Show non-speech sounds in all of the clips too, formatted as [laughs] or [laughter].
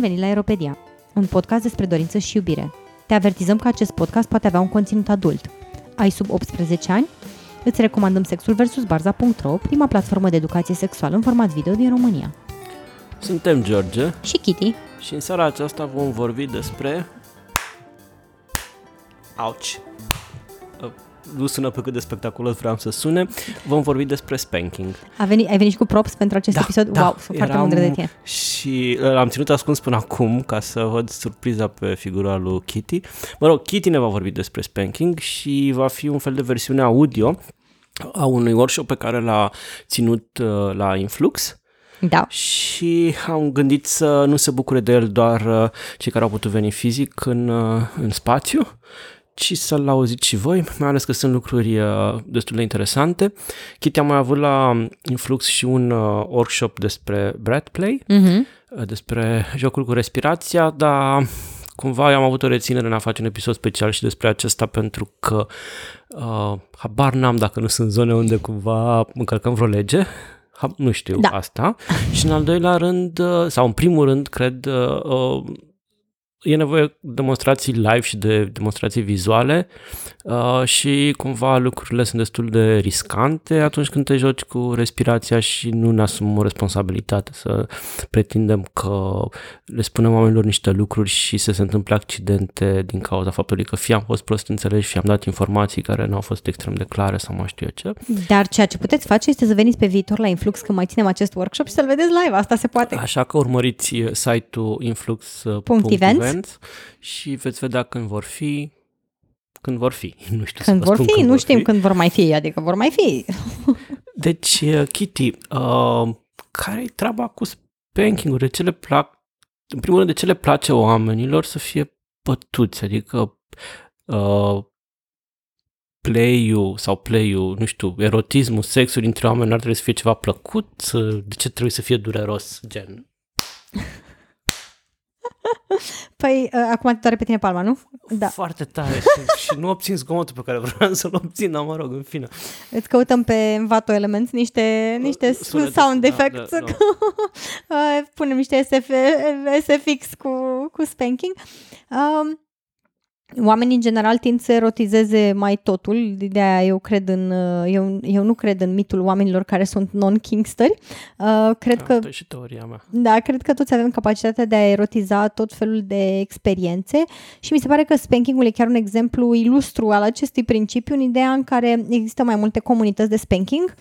Bun venit la Aeropedia, un podcast despre dorință și iubire. Te avertizăm că acest podcast poate avea un conținut adult. Ai sub 18 ani? Îți recomandăm Sexul vs. Barza.ro, prima platformă de educație sexuală în format video din România. Suntem George Și Kitty. și în seara aceasta vom vorbi despre... Auci! Uh, Nu sună pe cât de spectaculos vreau să sune. Vom vorbi despre spanking. A venit, ai venit și cu props pentru acest Da, episod? da, wow, sunt foarte eram- mândră de tine. Și uh, l-am ținut ascuns până acum ca să văd surpriza pe figura lui Kitty. Mă rog, Kitty ne va vorbi despre spanking și va fi un fel de versiune audio a unui workshop pe care l-a ținut uh, la Influx. Da. și am gândit să nu se bucure de el doar uh, cei care au putut veni fizic în, uh, în spațiu, ci să-l auziți și voi, mai ales că sunt lucruri uh, destul de interesante. Kitty a mai avut la Influx și un uh, workshop despre breath play, Mhm. uh, despre jocul cu respirația, dar cumva eu am avut o reținere în a face un episod special și despre acesta pentru că uh, habar n-am dacă nu sunt zone unde cumva încălcăm vreo lege, Ha- nu știu Da. asta. Și în al doilea rând, uh, sau în primul rând, cred, uh, uh, e nevoie de demonstrații live și de demonstrații vizuale uh, și cumva lucrurile sunt destul de riscante atunci când te joci cu respirația și nu ne asumăm o responsabilitate să pretindem că le spunem oamenilor niște lucruri și să se întâmple accidente din cauza faptului că fie am fost prost înțeleși, fie am dat informații care nu au fost extrem de clare sau mai știu eu ce. Dar ceea ce puteți face este să veniți pe viitor la Influx când mai ținem acest workshop și să-l vedeți live. Asta se poate. Așa că urmăriți uh, site-ul influx.events și veți vedea când vor fi, când vor fi. [laughs] Nu știu să Când vă vor spun fi, când nu vor știm fi. când vor mai fi, adică vor mai fi. [laughs] Deci, uh, Kitty, uh, care e treaba cu spanking De ce le plac? În primul rând, de ce le place oamenilor să fie bătuți? Adică uh, play-ul sau play-ul, nu știu, erotismul, sexul dintre oameni ar trebui să fie ceva plăcut? Uh, De ce trebuie să fie dureros, gen? [laughs] [laughs] Păi, uh, acum te doare pe tine palma, nu? Da. Foarte tare și, [laughs] și nu obțin zgomotul pe care vreau să-l obțin, dar mă rog, în fine. Îți căutăm pe Envato Elements niște, niște Sunete- sound da, effects. da, da. Uh, [laughs] Punem niște SF, SFX cu, cu spanking. Um, Oamenii în general tind să erotizeze mai totul, de aia eu cred în, uh, eu, eu nu cred în mitul oamenilor care sunt non-kingsteri. Uh, cred că Asta e și teoria mea. Da, cred că toți avem capacitatea de a erotiza tot felul de experiențe și mi se pare că spanking-ul e chiar un exemplu ilustru al acestui principiu, în ideea în care există mai multe comunități de spanking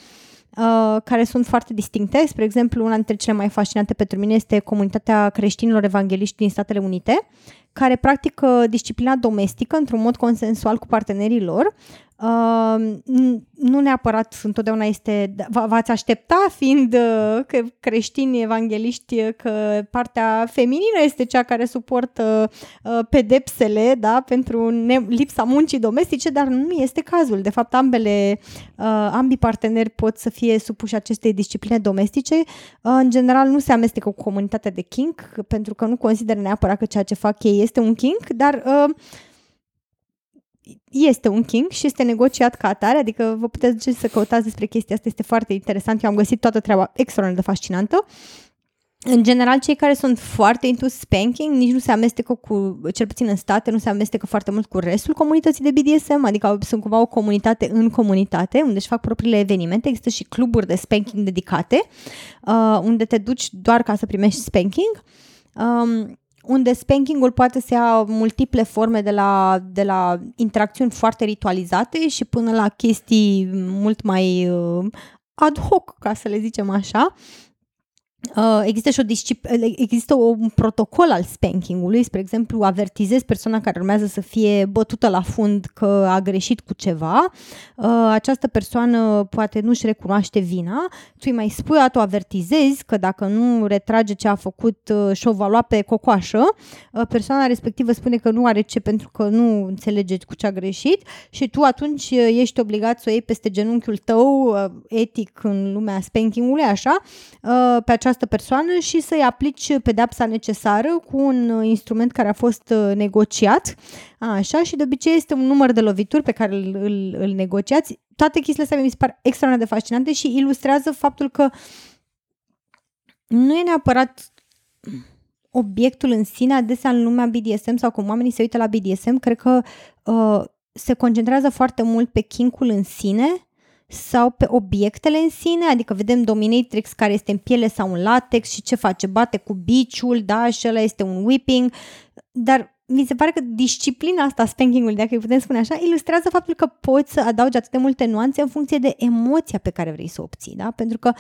uh, care sunt foarte distincte. Spre exemplu, una dintre cele mai fascinante pentru mine este comunitatea creștinilor evangeliști din Statele Unite, care practică disciplina domestică într-un mod consensual cu partenerii lor. Uh, n- nu neapărat întotdeauna este, v- v-ați aștepta fiind uh, că creștini evangeliști uh, că partea feminină este cea care suportă uh, pedepsele da, pentru ne- lipsa muncii domestice, dar nu este cazul. De fapt, ambele, uh, ambii parteneri pot să fie supuși acestei discipline domestice. Uh, în general, nu se amestecă cu comunitatea de kink, pentru că nu consideră neapărat că ceea ce fac ei este un kink, dar uh, este un kink și este negociat ca atare, adică vă puteți duce să căutați despre chestia asta, este foarte interesant, eu am găsit toată treaba extraordinar de fascinantă. În general, cei care sunt foarte into spanking nici nu se amestecă cu, cel puțin în state, nu se amestecă foarte mult cu restul comunității de BDSM, adică au- sunt cumva o comunitate în comunitate, unde își fac propriile evenimente, există și cluburi de spanking dedicate, uh, unde te duci doar ca să primești spanking. Um, unde spankingul poate să ia multiple forme de la, de la interacțiuni foarte ritualizate și până la chestii mult mai uh, ad hoc, ca să le zicem așa. Uh, există și o discip- există o- un protocol al spankingului, spre exemplu, avertizezi persoana care urmează să fie bătută la fund că a greșit cu ceva, uh, această persoană poate nu-și recunoaște vina, tu îi mai spui, tu avertizezi că dacă nu retrage ce a făcut uh, și o va lua pe cocoașă, uh, persoana respectivă spune că nu are ce pentru că nu înțelege cu ce a greșit și tu atunci uh, ești obligat să o iei peste genunchiul tău, uh, etic în lumea spankingului, așa, uh, pe această persoană și să-i aplici pedepsa necesară cu un uh, instrument care a fost uh, negociat, așa, și de obicei este un număr de lovituri pe care îl, îl, îl negociați. Toate chestiile astea mi se par extraordinar de fascinante și ilustrează faptul că nu e neapărat obiectul în sine, adesea în lumea BDSM sau cum oamenii se uită la BDSM, cred că uh, se concentrează foarte mult pe kinkul în sine sau pe obiectele în sine, adică vedem dominatrix care este în piele sau în latex și ce face, bate cu biciul, da, și ăla este un whipping, dar mi se pare că disciplina asta, spanking-ul, dacă îi putem spune așa, ilustrează faptul că poți să adaugi atât de multe nuanțe în funcție de emoția pe care vrei să o obții, da? Pentru că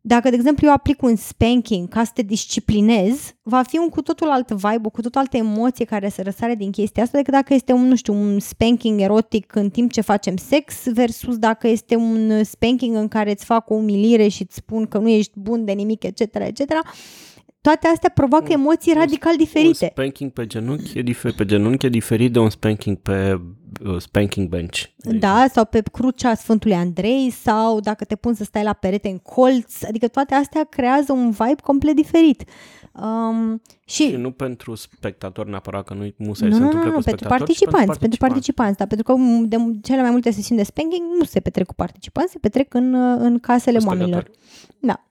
dacă, de exemplu, eu aplic un spanking ca să te disciplinez, va fi un cu totul alt vibe, o cu totul altă emoție care se răsare din chestia asta decât dacă este un, nu știu, un spanking erotic în timp ce facem sex versus dacă este un spanking în care îți fac o umilire și îți spun că nu ești bun de nimic, etc., etc., toate astea provoacă emoții un, radical diferite. Un spanking pe genunchi e, difer- pe genunchi e diferit de un spanking pe uh, spanking bench. Da, sau pe crucea Sfântului Andrei sau dacă te pun să stai la perete în colț, adică toate astea creează un vibe complet diferit. Um, și, și nu pentru spectator neapărat, că nu musai nu, se nu, întâmplă nu, cu pentru participanți, pentru participanți, pentru participanți, da, pentru că de cele mai multe sesiuni de spanking nu se petrec cu participanți, se petrec în, în casele oamenilor. Da.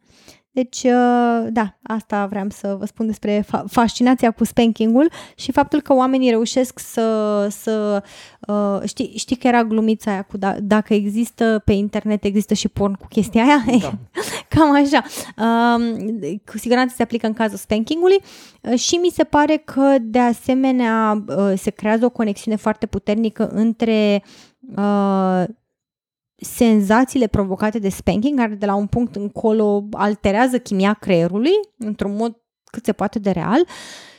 Deci, uh, da, asta vreau să vă spun despre fascinația cu spankingul și faptul că oamenii reușesc să, să uh, știi, știi că era glumița aia cu da, dacă există pe internet, există și porn cu chestia aia? Da. [laughs] Cam așa. Um, cu siguranță se aplică în cazul spankingului uh, și mi se pare că de asemenea se creează o conexiune foarte puternică între senzațiile provocate de spanking, care de la un punct încolo alterează chimia creierului într-un mod cât se poate de real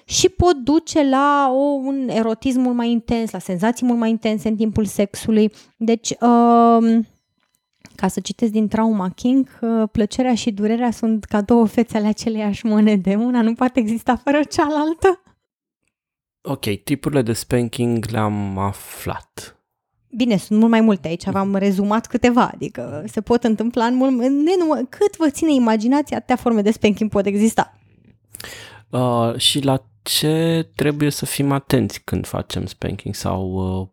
și pot duce la o, un erotism mult mai intens, la senzații mult mai intense în timpul sexului. Deci, uh, ca să citesc din Trauma King, uh, plăcerea și durerea sunt ca două fețe ale aceleiași monede. Una nu poate exista fără cealaltă. Ok, tipurile de spanking le-am aflat. Bine, sunt mult mai multe aici, v-am rezumat câteva, adică se pot întâmpla în mult, nenumă, cât vă ține imaginația, atâtea forme de spanking pot exista. Uh, și la ce trebuie să fim atenți când facem spanking sau, uh,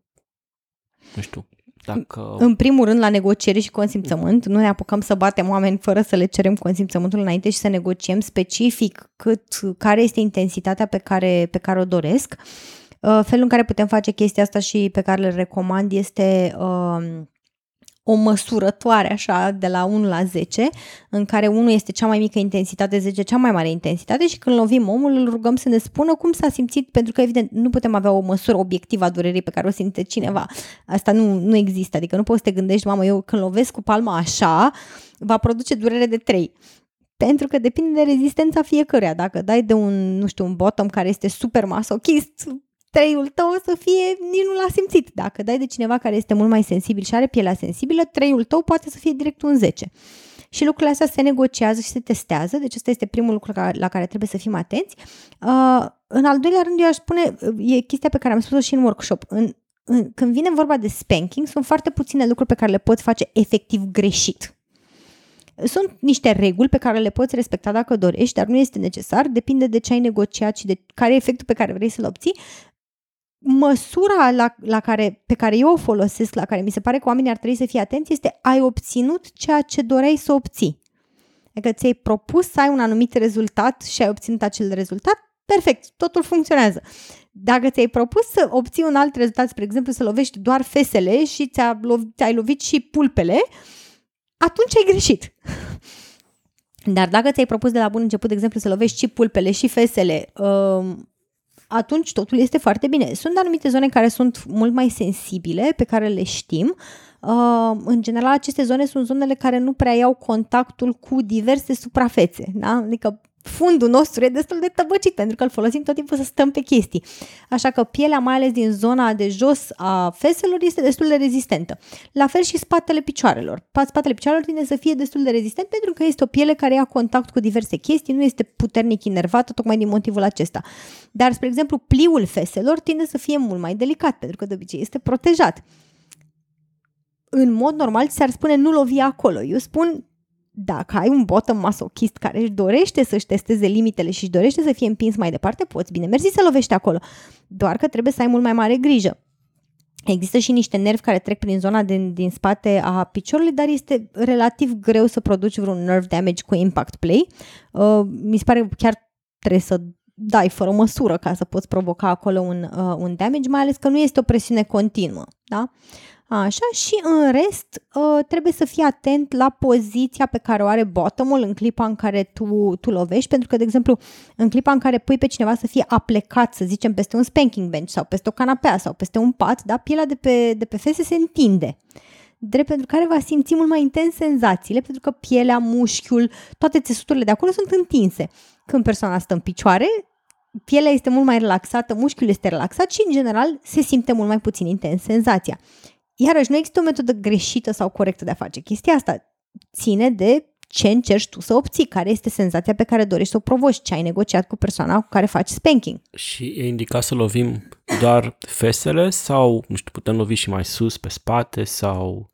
nu știu, dacă... În primul rând, la negociere și consimțământ. Nu ne apucăm să batem oameni fără să le cerem consimțământul înainte și să negociem specific cât, care este intensitatea pe care, pe care o doresc. Uh, Uh, felul în care putem face chestia asta și pe care le recomand este uh, o măsurătoare așa de la 1 la 10, în care 1 este cea mai mică intensitate, 10 cea mai mare intensitate și când lovim omul îl rugăm să ne spună cum s-a simțit, pentru că evident nu putem avea o măsură obiectivă a durerii pe care o simte cineva. Asta nu, nu există, adică nu poți să te gândești, mamă, eu când lovesc cu palma așa, va produce durere de 3 pentru că depinde de rezistența fiecăruia. Dacă dai de un, nu știu, un bottom care este super masochist, treiul tău să fie, nici nu l-a simțit. Dacă dai de cineva care este mult mai sensibil și are pielea sensibilă, treiul tău poate să fie direct un 10. Și lucrurile astea se negociază și se testează, deci ăsta este primul lucru la care trebuie să fim atenți. Uh, în al doilea rând, eu aș spune, e chestia pe care am spus-o și în workshop. În, în, când vine vorba de spanking, sunt foarte puține lucruri pe care le poți face efectiv greșit. Sunt niște reguli pe care le poți respecta dacă dorești, dar nu este necesar, depinde de ce ai negociat și de care e efectul pe care vrei să-l obții măsura la, la care, pe care eu o folosesc, la care mi se pare că oamenii ar trebui să fie atenți, este ai obținut ceea ce doreai să obții. Adică ți-ai propus să ai un anumit rezultat și ai obținut acel rezultat, perfect, totul funcționează. Dacă ți-ai propus să obții un alt rezultat, spre exemplu să lovești doar fesele și ți-a, ți-ai lovit și pulpele, atunci ai greșit. Dar dacă ți-ai propus de la bun început, de exemplu, să lovești și pulpele și fesele, um, atunci totul este foarte bine. Sunt anumite zone care sunt mult mai sensibile, pe care le știm. Uh, în general, aceste zone sunt zonele care nu prea iau contactul cu diverse suprafețe. Da? Adică fundul nostru e destul de tăbăcit pentru că îl folosim tot timpul să stăm pe chestii. Așa că pielea, mai ales din zona de jos a feselor, este destul de rezistentă. La fel și spatele picioarelor. Spatele picioarelor tinde să fie destul de rezistent pentru că este o piele care ia contact cu diverse chestii, nu este puternic inervată tocmai din motivul acesta. Dar, spre exemplu, pliul feselor tinde să fie mult mai delicat pentru că de obicei este protejat. În mod normal, ți-ar spune nu lovi acolo. Eu spun dacă ai un bottom masochist care își dorește să-și testeze limitele și își dorește să fie împins mai departe, poți bine mersi să lovești acolo. Doar că trebuie să ai mult mai mare grijă. Există și niște nervi care trec prin zona din, din spate a piciorului, dar este relativ greu să produci vreun nerve damage cu impact play. Uh, mi se pare că chiar trebuie să dai fără măsură ca să poți provoca acolo un, uh, un damage, mai ales că nu este o presiune continuă. Da? Așa, și în rest uh, trebuie să fii atent la poziția pe care o are bottomul în clipa în care tu, tu lovești, pentru că, de exemplu, în clipa în care pui pe cineva să fie aplecat, să zicem, peste un spanking bench sau peste o canapea sau peste un pat, da, pielea de pe, de pe fese se întinde drept pentru care va simți mult mai intens senzațiile, pentru că pielea, mușchiul, toate țesuturile de acolo sunt întinse. Când persoana stă în picioare, pielea este mult mai relaxată, mușchiul este relaxat și, în general, se simte mult mai puțin intens senzația. Iarăși, nu există o metodă greșită sau corectă de a face chestia asta. Ține de ce încerci tu să obții, care este senzația pe care dorești să o provoci, ce ai negociat cu persoana cu care faci spanking. Și e indicat să lovim doar fesele sau, nu știu, putem lovi și mai sus, pe spate sau...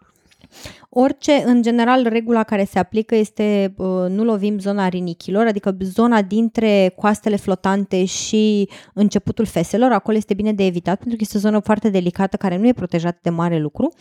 Orice, în general, regula care se aplică este uh, nu lovim zona rinichilor, adică zona dintre coastele flotante și începutul feselor, acolo este bine de evitat pentru că este o zonă foarte delicată care nu e protejată de mare lucru.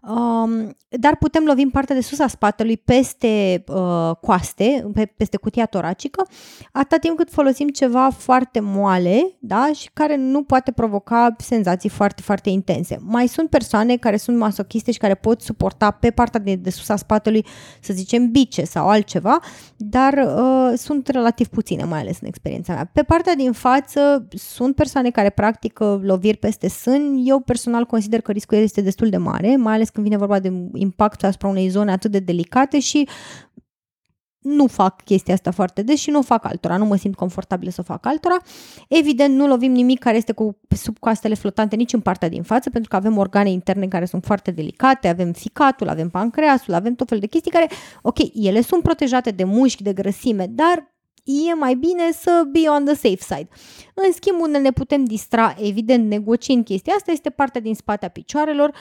Um, dar putem lovi în partea de sus a spatelui peste uh, coaste, pe, peste cutia toracică, atâta timp cât folosim ceva foarte moale da? și care nu poate provoca senzații foarte, foarte intense. Mai sunt persoane care sunt masochiste și care pot suporta pe partea de, de sus a spatelui, să zicem, bice sau altceva, dar uh, sunt relativ puține, mai ales în experiența mea. Pe partea din față sunt persoane care practică loviri peste sân. Eu personal consider că riscul este destul de mare, mai ales când vine vorba de impact asupra unei zone atât de delicate și nu fac chestia asta foarte des și nu o fac altora, nu mă simt confortabil să o fac altora. Evident, nu lovim nimic care este cu sub coastele flotante nici în partea din față, pentru că avem organe interne care sunt foarte delicate, avem ficatul, avem pancreasul, avem tot felul de chestii care, ok, ele sunt protejate de mușchi, de grăsime, dar e mai bine să be on the safe side. În schimb, unde ne putem distra, evident, negociind chestia asta, este partea din spate a picioarelor,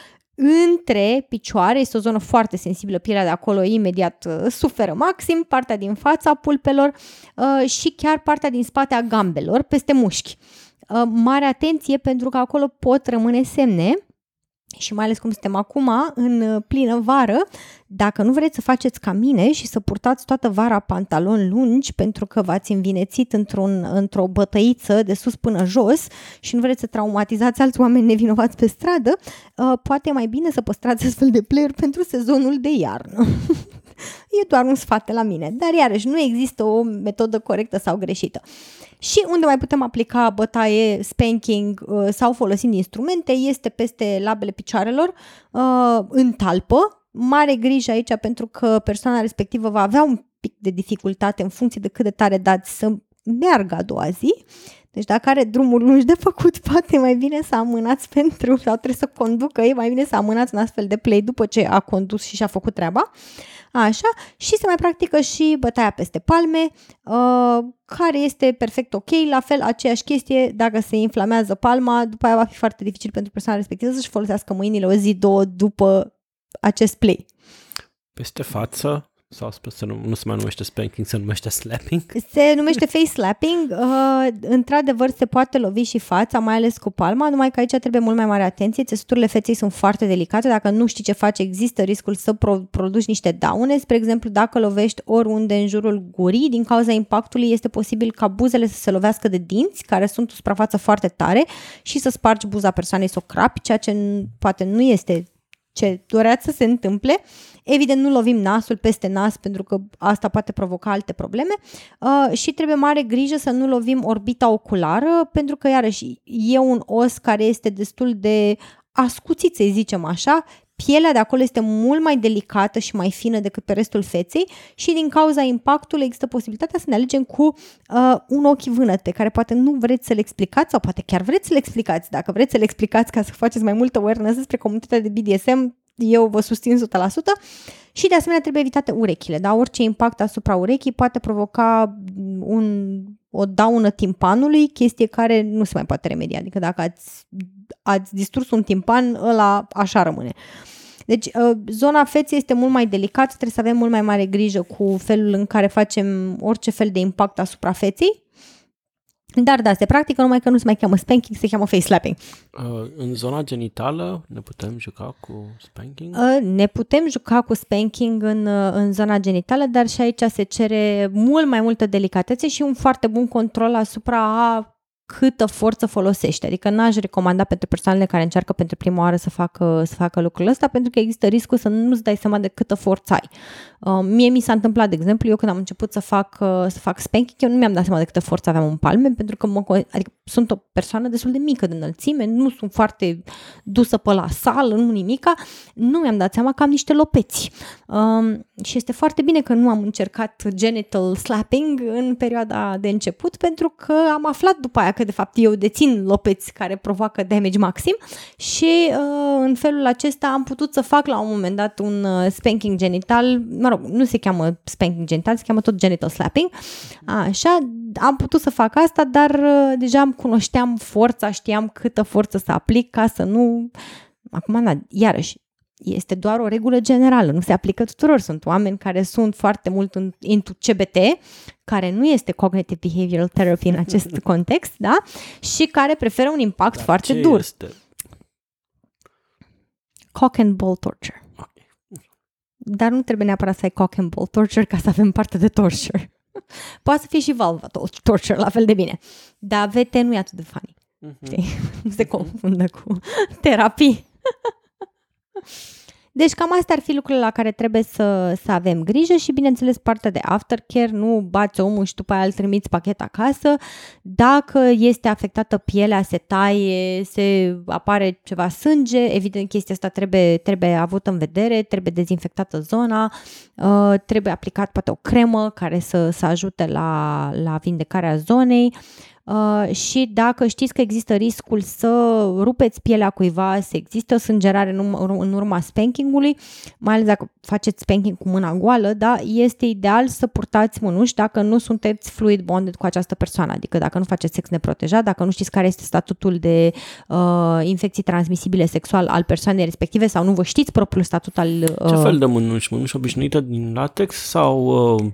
între picioare, este o zonă foarte sensibilă, pielea de acolo imediat uh, suferă maxim, partea din fața pulpelor uh, și chiar partea din spate a gambelor, peste mușchi. Uh, mare atenție pentru că acolo pot rămâne semne și mai ales cum suntem acum, în uh, plină vară, dacă nu vreți să faceți ca mine și să purtați toată vara pantaloni lungi pentru că v-ați învinețit într-un, într-o bătăiță de sus până jos și nu vreți să traumatizați alți oameni nevinovați pe stradă, uh, poate mai bine să păstrați astfel de player pentru sezonul de iarnă. [laughs] e doar un sfat de la mine, dar iarăși nu există o metodă corectă sau greșită. Și unde mai putem aplica bătaie, spanking uh, sau folosind instrumente este peste labele picioarelor, uh, în talpă. Mare grijă aici pentru că persoana respectivă va avea un pic de dificultate în funcție de cât de tare dați să meargă a doua zi. Deci dacă are drumul lungi de făcut, [laughs] poate mai bine să amânați pentru, sau trebuie să conducă, e mai bine să amânați un astfel de play după ce a condus și și-a făcut treaba. Așa, și se mai practică și bătaia peste palme, uh, care este perfect ok, la fel aceeași chestie, dacă se inflamează palma, după aia va fi foarte dificil pentru persoana respectivă să-și folosească mâinile o zi, două după acest play. Peste față sau să nu, nu se mai numește spanking, se numește slapping? Se numește face slapping. [laughs] Uh, într-adevăr, se poate lovi și fața, mai ales cu palma, numai că aici trebuie mult mai mare atenție. Țesuturile feței sunt foarte delicate. Dacă nu știi ce faci, există riscul să pro- produci niște daune. Spre exemplu, dacă lovești oriunde în jurul gurii, din cauza impactului, este posibil ca buzele să se lovească de dinți, care sunt o suprafață foarte tare, și să spargi buza persoanei, să o crapi, ceea ce poate nu este ce doreați să se întâmple. Evident, nu lovim nasul peste nas pentru că asta poate provoca alte probleme uh, și trebuie mare grijă să nu lovim orbita oculară pentru că, iarăși, e un os care este destul de ascuțit, să zicem așa, pielea de acolo este mult mai delicată și mai fină decât pe restul feței și din cauza impactului există posibilitatea să ne alegem cu uh, un ochi vânăte, care poate nu vreți să le explicați sau poate chiar vreți să le explicați. Dacă vreți să le explicați ca să faceți mai multă awareness despre comunitatea de BDSM, eu vă susțin 100%. Și de asemenea trebuie evitate urechile, da? Orice impact asupra urechii poate provoca un, o daună timpanului, chestie care nu se mai poate remedia. Adică dacă ați, ați distrus un timpan, ăla așa rămâne. Deci, uh, zona feței este mult mai delicată, trebuie să avem mult mai mare grijă cu felul în care facem orice fel de impact asupra feței Dar da, se practică numai că nu se mai cheamă spanking, se cheamă face slapping. Uh, în zona genitală ne putem juca cu spanking? Uh, ne putem juca cu spanking în, uh, în zona genitală, dar și aici se cere mult mai multă delicatețe și un foarte bun control asupra a câtă forță folosește. Adică n-aș recomanda pentru persoanele care încearcă pentru prima oară să facă, să facă lucrul ăsta, pentru că există riscul să nu-ți dai seama de câtă forță ai. Uh, mie mi s-a întâmplat, de exemplu, eu când am început să fac, uh, să fac spanking, eu nu mi-am dat seama de câtă forță aveam în palme, pentru că mă, adică sunt o persoană destul de mică de înălțime, nu sunt foarte dusă pe la sală, nu nimica, nu mi-am dat seama că am niște lopeți. Um, și este foarte bine că nu am încercat genital slapping în perioada de început, pentru că am aflat după aia că de fapt eu dețin lopeți care provoacă damage maxim și uh, în felul acesta am putut să fac la un moment dat un uh, spanking genital, mă rog, nu se cheamă spanking genital, se cheamă tot genital slapping, așa, am putut să fac asta, dar uh, deja am cunoșteam forța, știam câtă forță să aplic ca să nu... Acum, na, iarăși, este doar o regulă generală, nu se aplică tuturor. Sunt oameni care sunt foarte mult în, into CBT, care nu este Cognitive Behavioral Therapy în acest [laughs] context, da? Și care preferă un impact Dar foarte ce dur. Este? Cock and ball torture. Okay. Dar nu trebuie neapărat să ai cock and ball torture ca să avem parte de torture. [laughs] Poate să fie și vulva torture, la fel de bine. Dar VT nu e atât de funny. Mm-hmm. [laughs] Nu se confundă cu terapii. Deci cam astea ar fi lucrurile la care trebuie să, să avem grijă și bineînțeles partea de aftercare, nu bați omul și după aia îl trimiți pachet acasă. Dacă este afectată pielea, se taie, se apare ceva sânge, evident chestia asta trebuie, trebuie avut în vedere, trebuie dezinfectată zona, uh, trebuie aplicat poate o cremă care să, să ajute la, la vindecarea zonei. Uh, și dacă știți că există riscul să rupeți pielea cuiva, să există o sângerare în, urma, în urma spankingului, mai ales dacă faceți spanking cu mâna goală, da, este ideal să purtați mânuși dacă nu sunteți fluid bonded cu această persoană, adică dacă nu faceți sex neprotejat, dacă nu știți care este statutul de uh, infecții transmisibile sexual al persoanei respective sau nu vă știți propriul statut al... Uh... Ce fel de mânuși? Mânuși obișnuite din latex sau uh,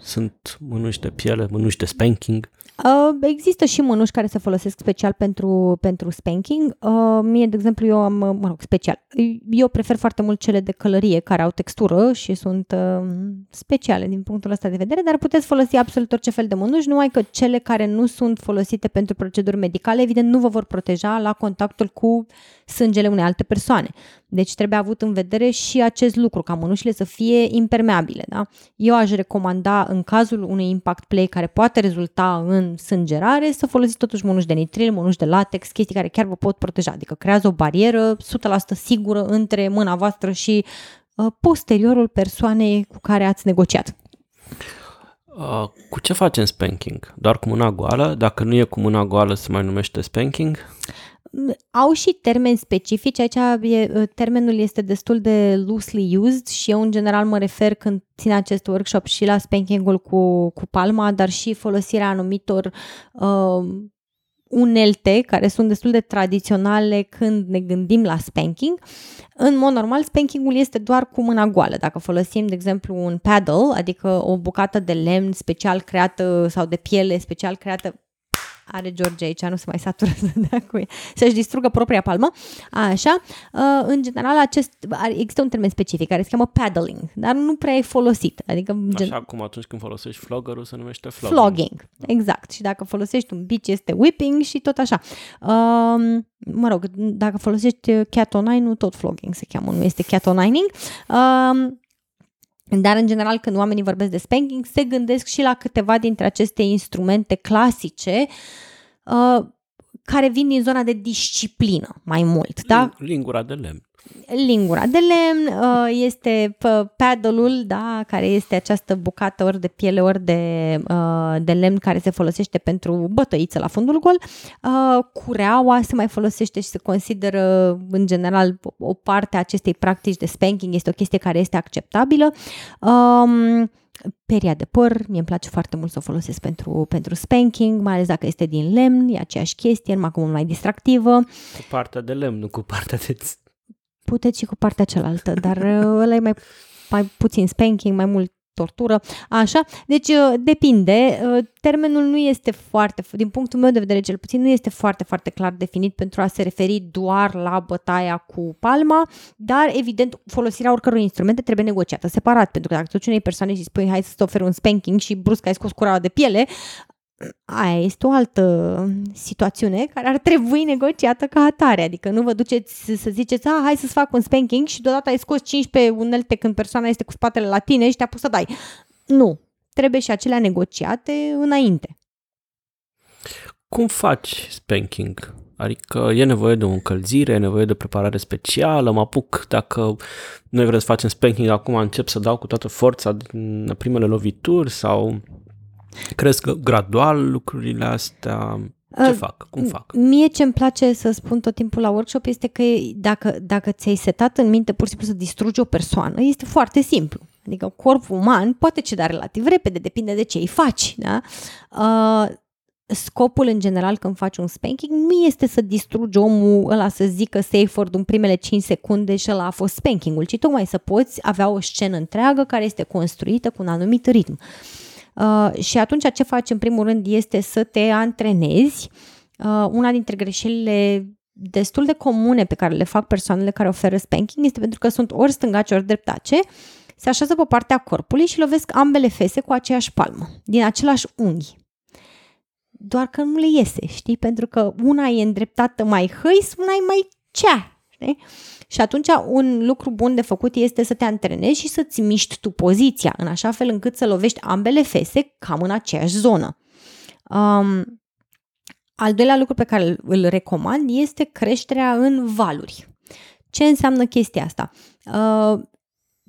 sunt mânuși de piele, mânuși de spanking? Uh, există și mânuși care se folosesc special pentru, pentru spanking. Uh, mie, de exemplu, eu am, mă rog, special. Eu prefer foarte mult cele de călărie care au textură și sunt uh, speciale din punctul ăsta de vedere, dar puteți folosi absolut orice fel de mânuși, numai că cele care nu sunt folosite pentru proceduri medicale, evident, nu vă vor proteja la contactul cu sângele unei alte persoane. Deci trebuie avut în vedere și acest lucru, ca mânușile să fie impermeabile. Da? Eu aș recomanda, în cazul unui impact play care poate rezulta în sângerare, să folosiți totuși mânuși de nitril, mânuși de latex, chestii care chiar vă pot proteja. Adică creează o barieră 100% sigură între mâna voastră și uh, posteriorul persoanei cu care ați negociat. Uh, cu ce facem spanking? Doar cu mâna goală? Dacă nu e cu mâna goală, se mai numește spanking? Au și termeni specifici, aici e, ă, termenul este destul de loosely used și eu în general mă refer când țin acest workshop și la spanking-ul cu, cu palma, dar și folosirea anumitor uh, unelte care sunt destul de tradiționale când ne gândim la spanking. În mod normal, spankingul este doar cu mâna goală. Dacă folosim, de exemplu, un paddle, adică o bucată de lemn special creată sau de piele special creată are George aici, nu se mai satură să [laughs] dea cu ea, să-și distrugă propria palmă. Așa, uh, în general, acest, există un termen specific care se cheamă paddling, dar nu prea e folosit. Adică, gen... Așa cum atunci când folosești floggerul se numește flogging. Flogging, exact. Și dacă folosești un beach este whipping și tot așa. Um, mă rog, dacă folosești cat nu tot flogging se cheamă, nu este cat Um, dar, în general, când oamenii vorbesc de spanking, se gândesc și la câteva dintre aceste instrumente clasice uh, care vin din zona de disciplină mai mult. Da? Lingura de lemn lingura de lemn, uh, este paddle-ul, da, care este această bucată ori de piele, ori de, uh, de lemn care se folosește pentru bătăiță la fundul gol. Uh, cureaua se mai folosește și se consideră în general o parte a acestei practici de spanking, este o chestie care este acceptabilă. Um, peria de păr, mie îmi place foarte mult să o folosesc pentru, pentru spanking, mai ales dacă este din lemn, e aceeași chestie, numai cum mai distractivă. Cu partea de lemn, nu cu partea de puteți și cu partea cealaltă, dar uh, ăla e mai, mai puțin spanking, mai mult tortură, așa. Deci uh, depinde, uh, termenul nu este foarte, din punctul meu de vedere cel puțin, nu este foarte, foarte clar definit pentru a se referi doar la bătaia cu palma, dar evident folosirea oricăror instrumente trebuie negociată separat, pentru că dacă tu unei persoane și spui hai să-ți oferi un spanking și brusc ai scos cura de piele, aia este o altă situațiune care ar trebui negociată ca atare. Adică nu vă duceți să ziceți, a, hai să-ți fac un spanking și deodată ai scos 15 unelte când persoana este cu spatele la tine și te-a pus să dai. Nu. Trebuie și acelea negociate înainte. Cum faci spanking? Adică e nevoie de o încălzire, e nevoie de preparare specială, mă apuc dacă noi vrem să facem spanking, acum încep să dau cu toată forța din primele lovituri sau Cresc gradual lucrurile astea? Ce uh, fac? Cum fac? Mie ce îmi place să spun tot timpul la workshop este că dacă, dacă ți-ai setat în minte pur și simplu să distrugi o persoană, este foarte simplu. Adică corpul uman poate ceda relativ repede, depinde de ce îi faci. Da? Uh, scopul în general când faci un spanking nu este să distrugi omul ăla să zică safe word în primele 5 secunde și ăla a fost spankingul, ci tocmai să poți avea o scenă întreagă care este construită cu un anumit ritm. Uh, Uh, și atunci ce faci în primul rând este să te antrenezi. Uh, una dintre greșelile destul de comune pe care le fac persoanele care oferă spanking este pentru că sunt ori stângace, ori dreptace, se așează pe partea corpului și lovesc ambele fese cu aceeași palmă, din același unghi. Doar că nu le iese, știi? Pentru că una e îndreptată mai hăis, una e mai cea, știi? Și atunci un lucru bun de făcut este să te antrenezi și să-ți miști tu poziția, în așa fel încât să lovești ambele fese cam în aceeași zonă. Um, al doilea lucru pe care îl recomand este creșterea în valuri. Ce înseamnă chestia asta? Uh,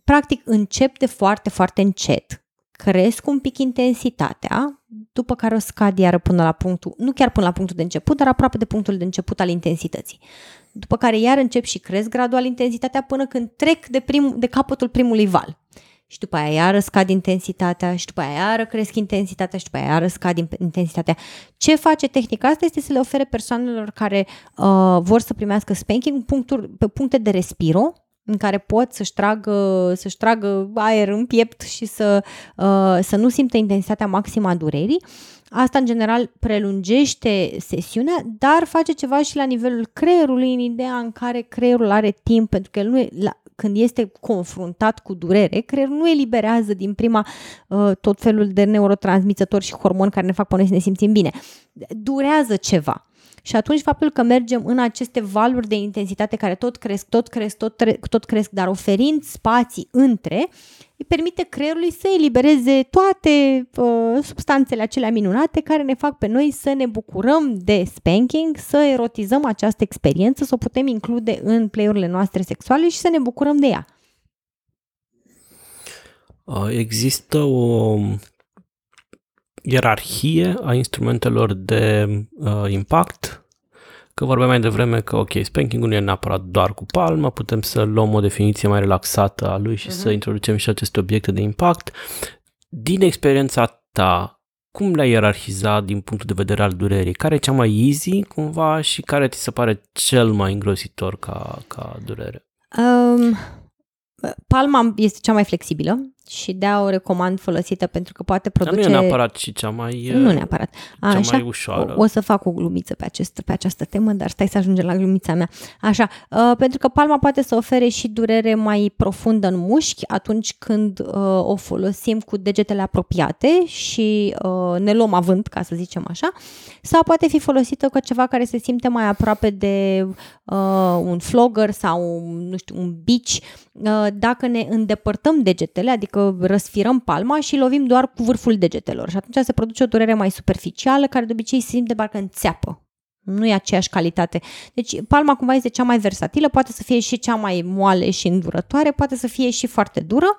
practic încep de foarte, foarte încet, cresc un pic intensitatea, după care o scad iară până la punctul, nu chiar până la punctul de început, dar aproape de punctul de început al intensității după care iar încep și cresc gradual intensitatea până când trec de, prim, de capătul primului val. Și după aia iară scad intensitatea și după aia iară cresc intensitatea și după aia iară scad intensitatea. Ce face tehnica asta este să le ofere persoanelor care uh, vor să primească spanking puncturi, pe puncte de respiro, în care pot să-și tragă, să-și tragă aer în piept și să, uh, să nu simtă intensitatea maximă a durerii Asta, în general, prelungește sesiunea, dar face ceva și la nivelul creierului, în ideea în care creierul are timp, pentru că el nu e, la, când este confruntat cu durere, creierul nu eliberează din prima uh, tot felul de neurotransmițători și hormoni care ne fac pe noi să ne simțim bine. Durează ceva. Și atunci faptul că mergem în aceste valuri de intensitate care tot cresc, tot cresc, tot, tot cresc, dar oferind spații între, îi permite creierului să elibereze toate uh, substanțele acelea minunate care ne fac pe noi să ne bucurăm de spanking, să erotizăm această experiență, să o putem include în play-urile noastre sexuale și să ne bucurăm de ea. Uh, există o ierarhie a instrumentelor de uh, impact că vorbeam mai devreme că, ok, spanking nu e neapărat doar cu palmă, putem să luăm o definiție mai relaxată a lui și uh-huh. să mhm. introducem și aceste obiecte de impact. Din experiența ta, cum le-ai ierarhizat din punctul de vedere al durerii? Care e cea mai easy, cumva, și care ți se pare cel mai îngrozitor ca, ca durere? Um, palma este cea mai flexibilă, și de o recomand folosită pentru că poate produce... Dar nu e neapărat și cea mai... Nu neapărat. A, cea așa, mai ușoară. O, o să fac o glumiță pe, acest, pe această temă, dar stai să ajungem la glumița mea. Așa, uh, pentru că palma poate să ofere și durere mai profundă în mușchi atunci când uh, o folosim cu degetele apropiate și uh, ne luăm avânt, ca să zicem așa, sau poate fi folosită cu ceva care se simte mai aproape de uh, un flogger sau, nu știu, un bici, uh, dacă ne îndepărtăm degetele, adică răsfirăm palma și lovim doar cu vârful degetelor și atunci se produce o durere mai superficială care de obicei se simte parcă înțeapă. Nu e aceeași calitate. Deci palma cumva este cea mai versatilă, poate să fie și cea mai moale și îndurătoare, poate să fie și foarte dură.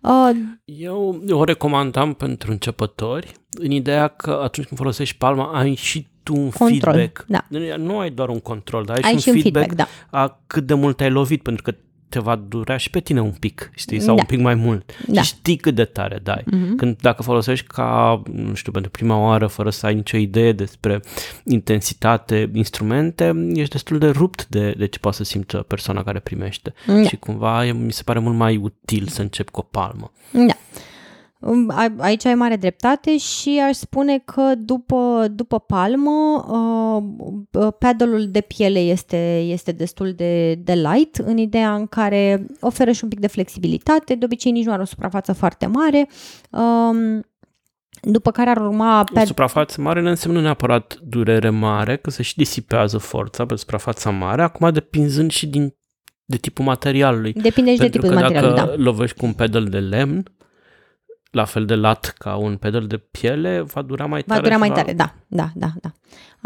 Uh, Eu o recomandam pentru începători în ideea că atunci când folosești palma ai și tu un control, feedback. Da. Nu ai doar un control, dar ai, ai și un, și un feedback, feedback da. a cât de mult ai lovit, pentru că te va durea și pe tine un pic, știi, sau da. un pic mai mult. Da. Și știi cât de tare dai. Mm-hmm. Când dacă folosești ca, nu știu, pentru prima oară, fără să ai nicio idee despre intensitate, instrumente, ești destul de rupt de, de ce poate să simtă persoana care primește. Da. Și cumva mi se pare mult mai util să încep cu o palmă. Da. Um, a- Aici ai mare dreptate și aș spune că după, după palmă, uh, pedalul de piele este, este destul de, de light în ideea în care oferă și un pic de flexibilitate, de obicei nici nu are o suprafață foarte mare. Um, după care ar urma O ped- suprafață mare nu înseamnă neapărat durere mare, că se și disipează forța pe suprafața mare, acum depinzând și din, de tipul materialului. depinde și de Pentru tipul că de material, dacă da. lovești cu un pedal de lemn, la fel de lat ca un pedal de piele, va dura mai Va tare. dura și mai va- tare, da, da, da, da.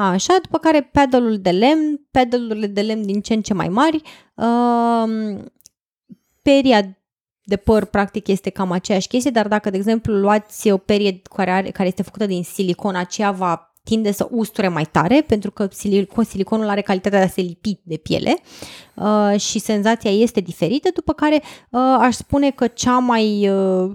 Așa, după care pedalul de lemn, pedalurile de lemn din ce în ce mai mari, um, peria de păr practic este cam aceeași chestie, dar dacă, de exemplu, luați o perie care, are, care este făcută din silicon, aceea va tinde să usture mai tare, pentru că silicon, siliconul are calitatea de a se lipi de piele uh, și senzația este diferită, după care uh, aș spune că cea mai uh,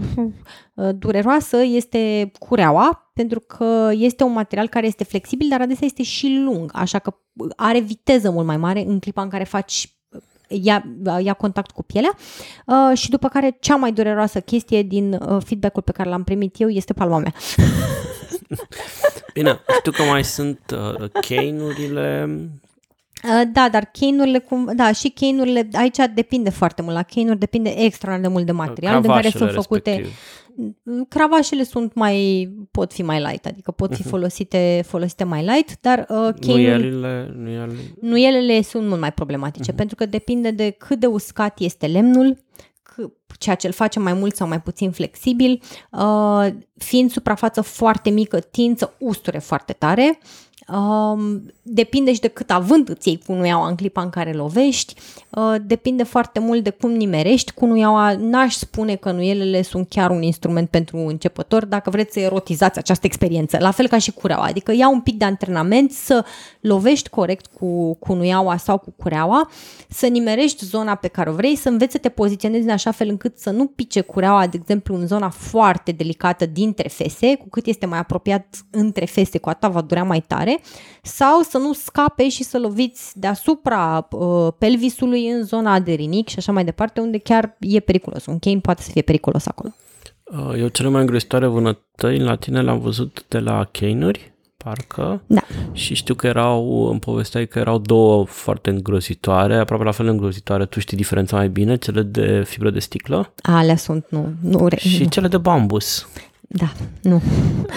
uh, dureroasă este cureaua, pentru că este un material care este flexibil, dar adesea este și lung, așa că are viteză mult mai mare în clipa în care faci ia, ia contact cu pielea uh, și după care cea mai dureroasă chestie din uh, feedback-ul pe care l-am primit eu este palma mea. [laughs] Bine, știu că mai sunt uh, cane-urile, Uh, da, dar cane-urile, cum, da, și cane-urile, aici depinde foarte mult, la cane-uri depinde extra de mult de material din care sunt cravașele făcute. respectiv. Cravașele sunt mai, pot fi mai light, adică pot fi folosite, folosite mai light, dar uh, cane-urile, Nuielile, nuielile, nuielele sunt mult mai problematice, Mhm. pentru că depinde de cât de uscat este lemnul, c- ceea ce îl face mai mult sau mai puțin flexibil, uh, fiind suprafață foarte mică, tind să usture foarte tare, Um, depinde și de cât avânt îți iei cunuiaua în clipa în care lovești, uh, depinde foarte mult de cum nimerești cunuiaua. N-aș spune că nuielele sunt chiar un instrument pentru începători dacă vreți să erotizați această experiență, la fel ca și cureaua, adică ia un pic de antrenament să lovești corect cu cunuiaua sau cu cureaua, să nimerești zona pe care o vrei, să înveți să te poziționezi în așa fel încât să nu pice cureaua, de exemplu, în zona foarte delicată dintre fese, cu cât este mai apropiat între fese, cu atât va durea mai tare, sau să nu scape și să loviți deasupra uh, pelvisului în zona aderinic și așa mai departe, unde chiar e periculos. Un cane poate să fie periculos acolo. Uh, Eu cele mai îngrozitoare vânătăi la tine le-am văzut de la cane parcă, Da. și știu că erau, îmi povesteai că erau două foarte îngrozitoare, aproape la fel îngrozitoare, tu știi diferența mai bine, cele de fibră de sticlă Alea sunt, nu, nu, re, și nu. cele de bambus. Da, nu.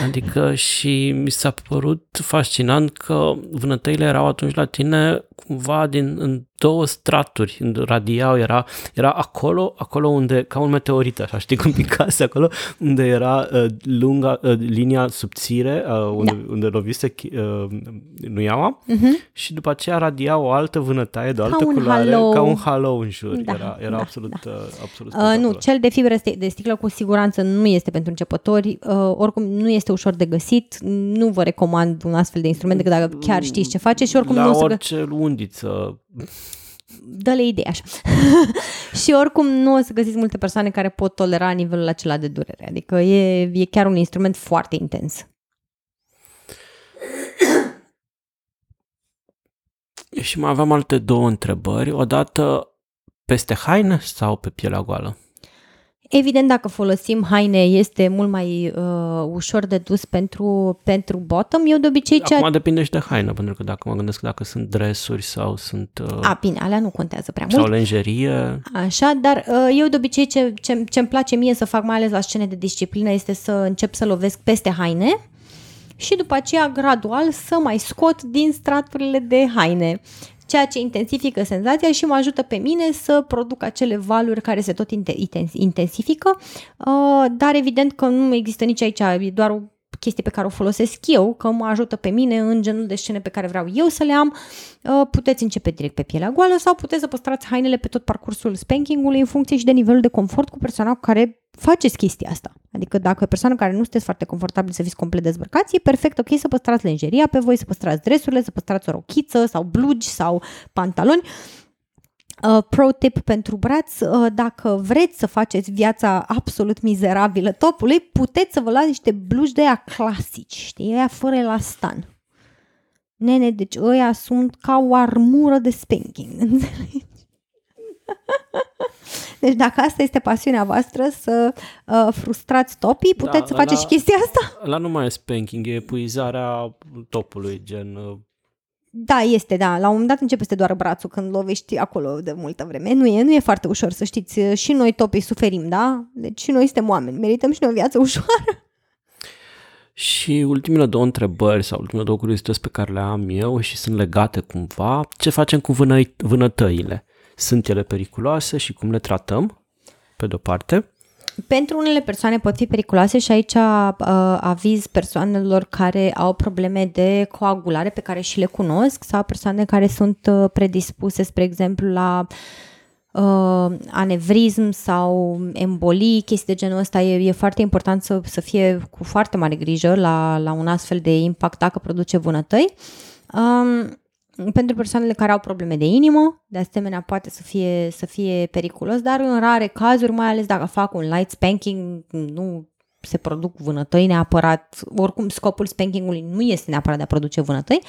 Adică și mi s-a părut fascinant că vânătăile erau atunci la tine cumva din în două straturi, în radiau, era, era acolo, acolo unde, ca un meteorit, așa, știi cum [laughs] picase acolo, unde era uh, lunga, uh, linia subțire, uh, unde, da. unde lovise uh, nuiaua Uh-huh. și după aceea radia o altă vânătaie de o Ca altă un culoare, halou. ca un halou în jur. Da, era era da, absolut, da. uh, absolut Uh, nu, spectaculos. cel de fibră sti- de sticlă cu siguranță nu este pentru începători, uh, oricum nu este ușor de găsit, nu vă recomand un astfel de instrument decât dacă chiar știți ce faceți și oricum La nu o să gă- orice undiță dă-le idei așa. [laughs] și oricum nu o să găsiți multe persoane care pot tolera nivelul acela de durere, adică e, e chiar un instrument foarte intens. Și mai aveam alte două întrebări. Odată peste haine sau pe pielea goală? Evident, dacă folosim haine, este mult mai uh, ușor de dus pentru, pentru bottom. Eu de obicei ce... Acum depinde și de haină, pentru că dacă mă gândesc dacă sunt dresuri sau sunt uh, A, bine, alea nu contează prea sau mult. lenjerie. Așa, dar uh, eu de obicei ce, ce, ce-mi place mie să fac, mai ales la scene de disciplină, este să încep să lovesc peste haine și după aceea gradual să mai scot din straturile de haine ceea ce intensifică senzația și mă ajută pe mine să produc acele valuri care se tot inte- intens- intensifică, uh, dar evident că nu există nici aici, e doar o chestie pe care o folosesc eu, că mă ajută pe mine în genul de scene pe care vreau eu să le am. Uh, Puteți începe direct pe pielea goală sau puteți să păstrați hainele pe tot parcursul spankingului în funcție și de nivelul de confort cu persoana cu care faceți chestia asta. Adică dacă e persoană care nu sunteți foarte confortabil să fiți complet dezbrăcați, e perfect ok să păstrați lenjeria pe voi, să păstrați dresurile, să păstrați o rochiță sau blugi sau pantaloni. Uh, pro tip pentru braț, uh, dacă vreți să faceți viața absolut mizerabilă topului, puteți să vă luați niște blugi de aia clasici, știi, aia fără elastan. Nene, deci ăia sunt ca o armură de spanking, [laughs] înțelegi? Deci dacă asta este pasiunea voastră să uh, frustrați topii, puteți da, să faceți la, și chestia asta? La nu mai e spanking, e epuizarea topului, gen... Uh... Da, este, da. La un moment dat începe să te doară brațul când lovești acolo de multă vreme. Nu e, nu e foarte ușor, să știți. Și noi topii suferim, da? Deci și noi suntem oameni. Merităm și noi o viață [laughs] ușoară. Și ultimele două întrebări sau ultimele două curiozități pe care le am eu și sunt legate cumva, ce facem cu vână- vânătăile? Sunt ele periculoase și cum le tratăm, pe de-o parte? Pentru unele persoane pot fi periculoase și aici uh, aviz persoanelor care au probleme de coagulare pe care și le cunosc sau persoane care sunt uh, predispuse, spre exemplu, la uh, uh, anevrism sau embolii, chestii de genul ăsta, e, e foarte important să, să fie cu foarte mare grijă la, la un astfel de impact dacă produce vânătăi. Um, pentru persoanele care au probleme de inimă, de asemenea poate să fie, să fie periculos, dar în rare cazuri, mai ales dacă fac un light spanking, nu se produc vânătăi neapărat, oricum scopul spankingului nu este neapărat de a produce vânătăi,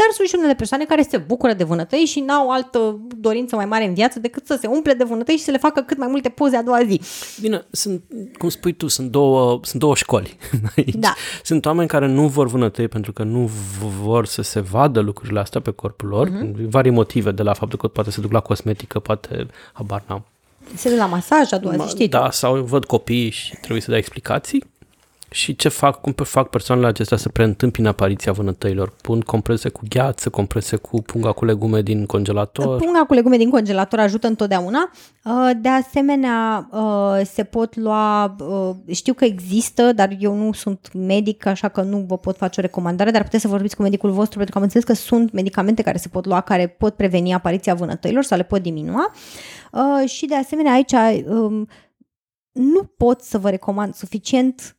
dar sunt și unele persoane care se bucură de vânătăi și n-au altă dorință mai mare în viață decât să se umple de vânătăi și să le facă cât mai multe poze a doua zi. Bine, sunt, cum spui tu, sunt două, sunt două școli [laughs] aici. Da. Sunt oameni care nu vor vânătăi pentru că nu vor să se vadă lucrurile astea pe corpul lor, uh-huh. vari motive de la faptul că poate se duc la cosmetică, poate, habar n-am. Se duc la masaj a doua zi, știi Da, sau văd copii și trebuie să dea explicații. Și ce fac, cum fac persoanele acestea să preîntâmpină apariția vânătăilor? Pun comprese cu gheață, comprese cu punga cu legume din congelator? Punga cu legume din congelator ajută întotdeauna. Uh, de asemenea, uh, se pot lua, uh, știu că există, dar eu nu sunt medic, așa că nu vă pot face o recomandare, dar puteți să vorbiți cu medicul vostru pentru că am înțeles că sunt medicamente care se pot lua, care pot preveni apariția vânătăilor sau le pot diminua. Și de asemenea, aici um, nu pot să vă recomand suficient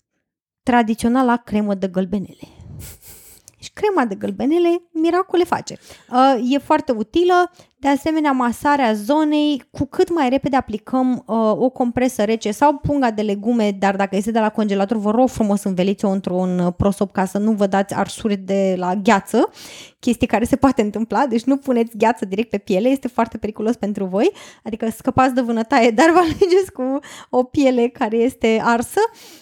tradiționala cremă de gălbenele. Și crema de gălbenele, miracole face. Uh, e foarte utilă, de asemenea masarea zonei, cu cât mai repede aplicăm uh, o compresă rece sau punga de legume, dar dacă este de la congelator, vă rog frumos înveliți-o într-un uh, prosop ca să nu vă dați arsuri de la gheață, chestii care se poate întâmpla, deci nu puneți gheață direct pe piele, este foarte periculos pentru voi, adică scăpați de vânătaie, [laughs] dar vă alegeți cu o piele care este arsă. Uh,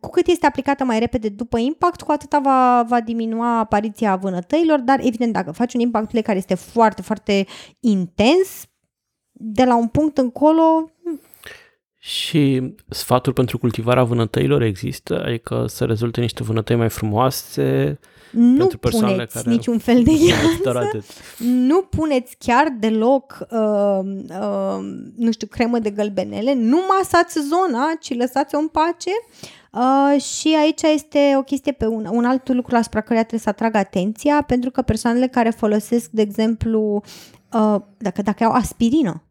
cu cât este aplicată mai repede după impact, cu atâta va, va diminua apariția vânătăilor, dar evident dacă faci un impact care este foarte, foarte intens, de la un punct încolo... Și sfatul pentru cultivarea vânătăilor există? Adică să rezulte niște vânătăi mai frumoase, nu pentru puneți care niciun fel de [laughs] gheață, nu puneți chiar deloc, uh, uh, nu știu, cremă de gălbenele, nu masați zona, ci lăsați-o în pace. Uh, și aici este o chestie pe un, un alt lucru asupra care trebuie să atrag atenția, pentru că persoanele care folosesc, de exemplu, uh, dacă, dacă au aspirină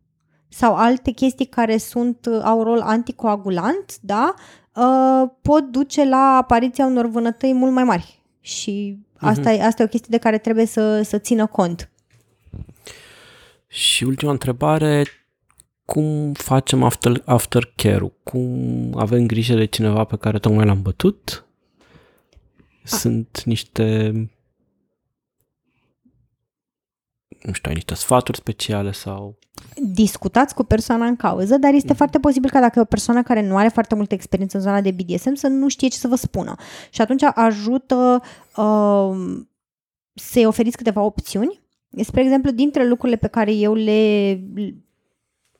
sau alte chestii care sunt, uh, au rol anticoagulant, da, uh, pot duce la apariția unor vânătăi mult mai mari și asta, uh-huh. e, asta e o chestie de care trebuie să, să țină cont. Și ultima întrebare, cum facem after, aftercare-ul? Cum avem grijă de cineva pe care tocmai l-am bătut? Sunt niște nu știu, ai niște sfaturi speciale sau... Discutați cu persoana în cauză, dar este mm-hmm. foarte posibil ca dacă e o persoană care nu are foarte multă experiență în zona de BDSM să nu știe ce să vă spună. Și atunci ajută uh, să-i oferiți câteva opțiuni. Spre exemplu, dintre lucrurile pe care eu le,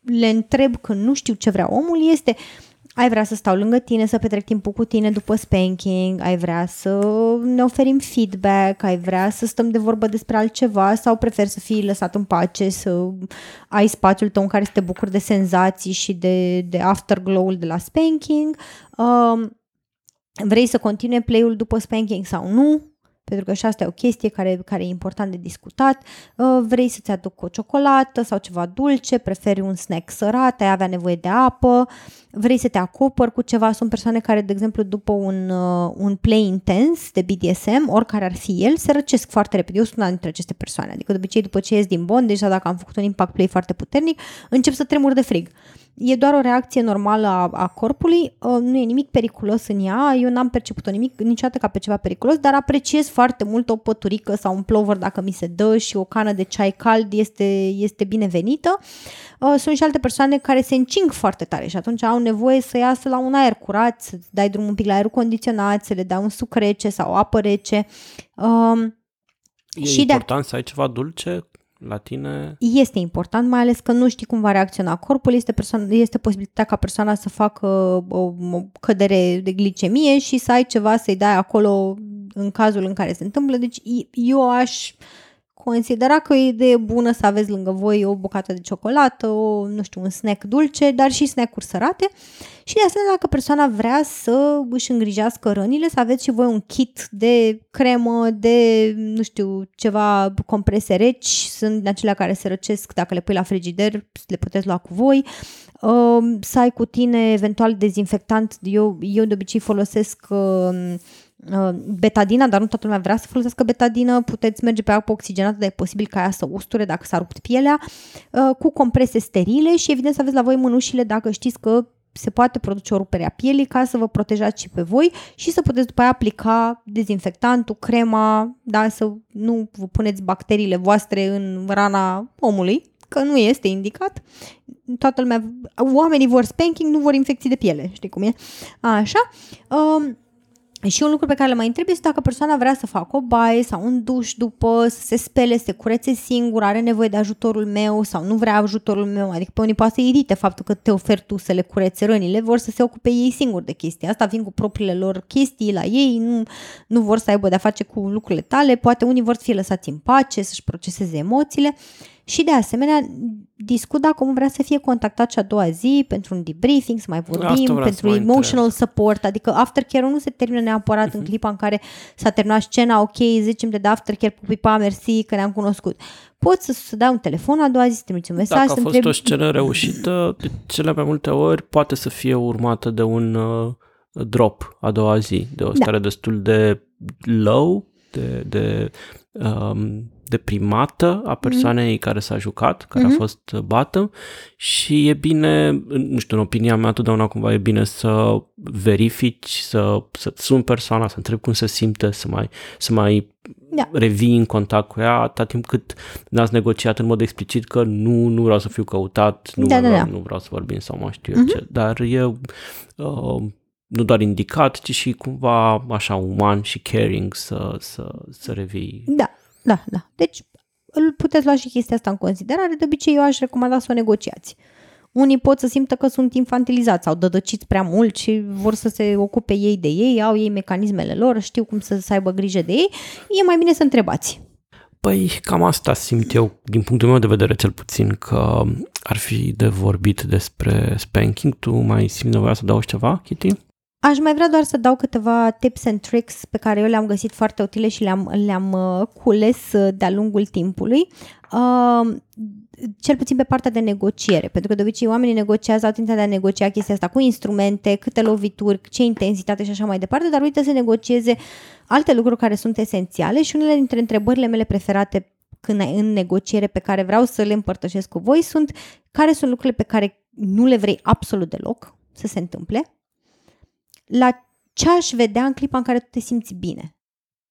le întreb când nu știu ce vrea omul este uh, ai vrea să stau lângă tine, să petrec timpul cu tine după spanking, ai vrea să ne oferim feedback, ai vrea să stăm de vorbă despre altceva sau prefer să fii lăsat în pace, să ai spațiul tău în care să te bucuri de senzații și de, de afterglow-ul de la spanking. Um, vrei să continue play-ul după spanking sau nu? Pentru că și asta e o chestie care, care e important de discutat. Uh, vrei să-ți aduc o ciocolată sau ceva dulce, preferi un snack sărat, ai avea nevoie de apă, vrei să te acopări cu ceva. Sunt persoane care, de exemplu, după un, uh, un play intens de BDSM, oricare ar fi el, se răcesc foarte repede. Eu sunt una dintre aceste persoane. Adică, de obicei, după ce ies din bond, deja dacă am făcut un impact play foarte puternic, încep să tremur de frig. E doar o reacție normală a, a corpului, uh, nu e nimic periculos în ea, eu n-am perceput-o nimic niciodată ca pe ceva periculos, dar apreciez foarte mult o păturică sau un plover dacă mi se dă și o cană de ceai cald este, este binevenită. Uh, sunt și alte persoane care se încing foarte tare și atunci au nevoie să iasă la un aer curat, să dai drum un pic la aer condiționat, să le dai un suc rece sau apă rece. Um, E și important de... să ai ceva dulce la tine? Este important, mai ales că nu știi cum va reacționa corpul, este, persoan- este posibilitatea ca persoana să facă o, o cădere de glicemie și să ai ceva să-i dai acolo în cazul în care se întâmplă. Deci eu aș considera că e o idee bună să aveți lângă voi o bucată de ciocolată, o, nu știu, un snack dulce, dar și snack-uri sărate. Și de asemenea, dacă persoana vrea să își îngrijească rănile, să aveți și voi un kit de cremă, de, nu știu, ceva comprese reci, sunt acelea care se răcesc dacă le pui la frigider, le puteți lua cu voi. Uh, să ai cu tine eventual dezinfectant, eu, eu de obicei folosesc uh, Uh, betadina, dar nu toată lumea vrea să folosească betadină, puteți merge pe apă oxigenată, dar e posibil ca ea să usture dacă s-a rupt pielea, uh, cu comprese sterile și evident să aveți la voi mânușile dacă știți că se poate produce o rupere a pielii ca să vă protejați și pe voi și să puteți după aia aplica dezinfectantul, crema, da, să nu vă puneți bacteriile voastre în rana omului, că nu este indicat. Toată lumea, oamenii vor spanking, nu vor infecții de piele, știi cum e? Așa. Um, și un lucru pe care le mai întreb este dacă persoana vrea să facă o baie sau un duș după, să se spele, să se curețe singur, are nevoie de ajutorul meu sau nu vrea ajutorul meu. Adică pe unii poate să irite faptul că te oferi tu să le curețe rănile, vor să se ocupe ei singuri de chestia asta, vin cu propriile lor chestii la ei, nu, nu vor să aibă de-a face cu lucrurile tale, poate unii vor să fie lăsați în pace, să-și proceseze emoțiile și de asemenea discut dacă omul vrea să fie contactat și a doua zi pentru un debriefing, să mai vorbim, pentru emotional întreb. support, adică aftercare-ul nu se termină neapărat uh-huh. în mhm. clipa în care s-a terminat scena, ok, zicem de aftercare, pupipa, mersi, că ne-am cunoscut. Poți să, să dai un telefon a doua zi, să trimiți un mesaj. Dacă a fost întrebi... o scenă reușită, de cele mai multe ori poate să fie urmată de un uh, drop a doua zi, de o da. stare da. destul de low, de, de um, deprimată a persoanei mm-hmm. care s-a jucat, care mm-hmm. a mhm. fost bată și e bine, nu știu, în opinia mea, totdeauna cumva e bine să verifici, să, să sun persoana, să întrebi cum se simte, să mai, să mai da. revii în contact cu ea atât timp cât n-ați negociat în mod explicit că nu, nu vreau să fiu căutat, nu, da, vreau, da, da. nu vreau să vorbim sau mai știu mm-hmm. ce, dar e uh, nu doar indicat, ci și cumva așa uman și caring să, să, să revii. Da, da, da. Deci îl puteți lua și chestia asta în considerare. De obicei eu aș recomanda să o negociați. Unii pot să simtă că sunt infantilizați sau dădăciți prea mult și vor să se ocupe ei de ei, au ei mecanismele lor, știu cum să, să aibă grijă de ei. E mai bine să întrebați. Păi cam asta simt eu, din punctul meu de vedere cel puțin, că ar fi de vorbit despre spanking. Tu mai simți nevoia să dau ceva, Kitty? Aș mai vrea doar să dau câteva tips and tricks pe care eu le-am găsit foarte utile și le-am, le-am uh, cules uh, de-a lungul timpului. Uh, cel puțin pe partea de negociere, pentru că de obicei oamenii negociază, au de a negocia chestia asta cu instrumente, câte lovituri, ce intensitate și așa mai departe, dar uite să negocieze alte lucruri care sunt esențiale și unele dintre întrebările mele preferate când în negociere pe care vreau să le împărtășesc cu voi sunt care sunt lucrurile pe care nu le vrei absolut deloc să se întâmple la ce aș vedea în clipa în care tu te simți bine.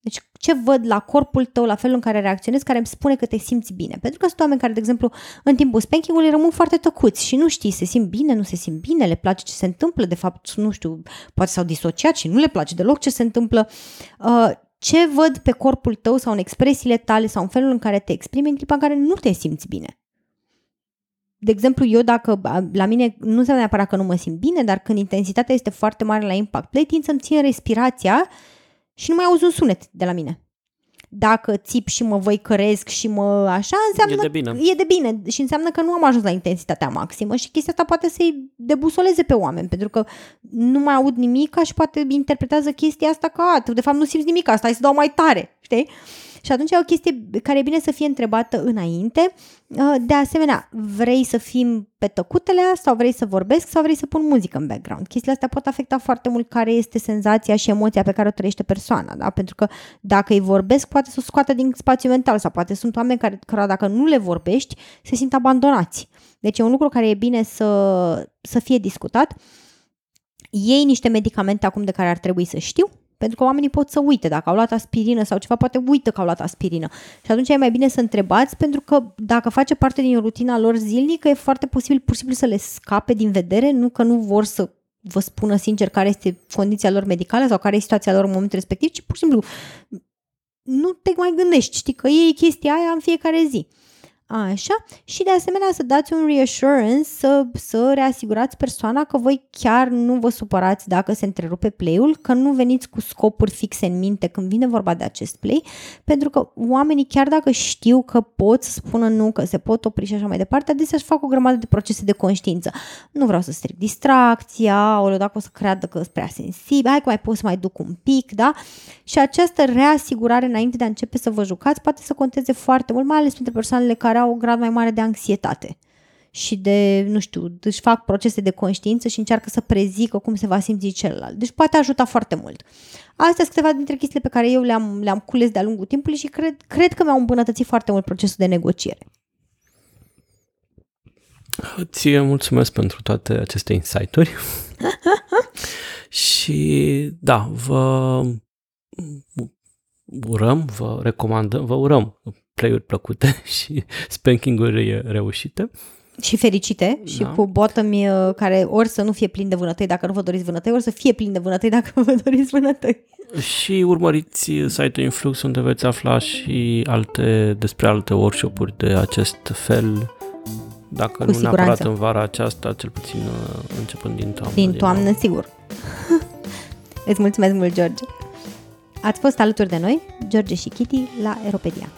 Deci ce văd la corpul tău, la felul în care reacționezi, care îmi spune că te simți bine. Pentru că sunt oameni care, de exemplu, în timpul spankingului rămân foarte tăcuți și nu știi, se simt bine, nu se simt bine, le place ce se întâmplă, de fapt, nu știu, poate s-au disociat și nu le place deloc ce se întâmplă. Uh, ce văd pe corpul tău sau în expresiile tale sau în felul în care te exprimi în clipa în care nu te simți bine de exemplu, eu dacă la mine nu înseamnă neapărat că nu mă simt bine, dar când intensitatea este foarte mare la impact play, tind să-mi țin respirația și nu mai auzi un sunet de la mine. Dacă țip și mă văicăresc și mă așa, înseamnă e de bine. E de bine și înseamnă că nu am ajuns la intensitatea maximă și chestia asta poate să-i debusoleze pe oameni, pentru că nu mai aud nimic și poate interpretează chestia asta ca, de fapt nu simți nimic, asta hai să dau mai tare știi? Și atunci e o chestie care e bine să fie întrebată înainte. Uh, de asemenea, vrei să fim pe tăcutele sau vrei să vorbesc sau vrei să pun muzică în background. Chestiile astea pot afecta foarte mult care este senzația și emoția pe care o trăiește persoana, da? Pentru că dacă îi vorbesc, poate să o scoată din spațiu mental sau poate sunt oameni care, care dacă nu le vorbești, se simt abandonați. Deci e un lucru care e bine să, să fie discutat. Iei niște medicamente acum de care ar trebui să știu, pentru că oamenii pot să uite dacă au luat aspirină sau ceva, poate uită că au luat aspirină. Și atunci e mai bine să întrebați, pentru că dacă face parte din rutina lor zilnică, e foarte posibil pur și simplu să le scape din vedere, nu că nu vor să vă spună sincer care este condiția lor medicală sau care e situația lor în momentul respectiv, ci pur și simplu nu te mai gândești, știi că e chestia aia în fiecare zi. Așa, și de asemenea să dați un reassurance, să, să reasigurați persoana că voi chiar nu vă supărați dacă se întrerupe play-ul, că nu veniți cu scopuri fixe în minte când vine vorba de acest play, pentru că oamenii chiar dacă știu că pot să spună nu, că se pot opri și așa mai departe, adesea își fac o grămadă de procese de conștiință. Nu vreau să stric distracția, o dacă o să creadă că sunt prea sensibil, hai că mai pot să mai duc un pic, da? Și această reasigurare înainte de a începe să vă jucați poate să conteze foarte mult, mai ales pentru persoanele care au un grad mai mare de anxietate și de, nu știu, își fac procese de conștiință și încearcă să prezică cum se va simți celălalt. Deci poate ajuta foarte mult. Astea sunt câteva dintre chestiile pe care eu le-am, le-am cules de-a lungul timpului și cred, cred că mi-au îmbunătățit foarte mult procesul de negociere. Ție mulțumesc pentru toate aceste insight-uri. [laughs] și da, vă urăm, vă recomandăm, vă urăm play-uri plăcute [laughs] și spanking-uri reușite. Și fericite da. și cu bottom care ori să nu fie plin de vânătăi dacă nu vă doriți vânătăi, ori să fie plin de vânătăi dacă vă doriți vânătăi. Și urmăriți site-ul Influx unde veți afla și alte despre alte workshop-uri de acest fel dacă cu nu siguranță. neapărat în vara aceasta, cel puțin uh, începând din toamnă. Din toamnă, din sigur. [laughs] Îți mulțumesc mult, George. Ați fost alături de noi, George și Kitty, la Aeropedia.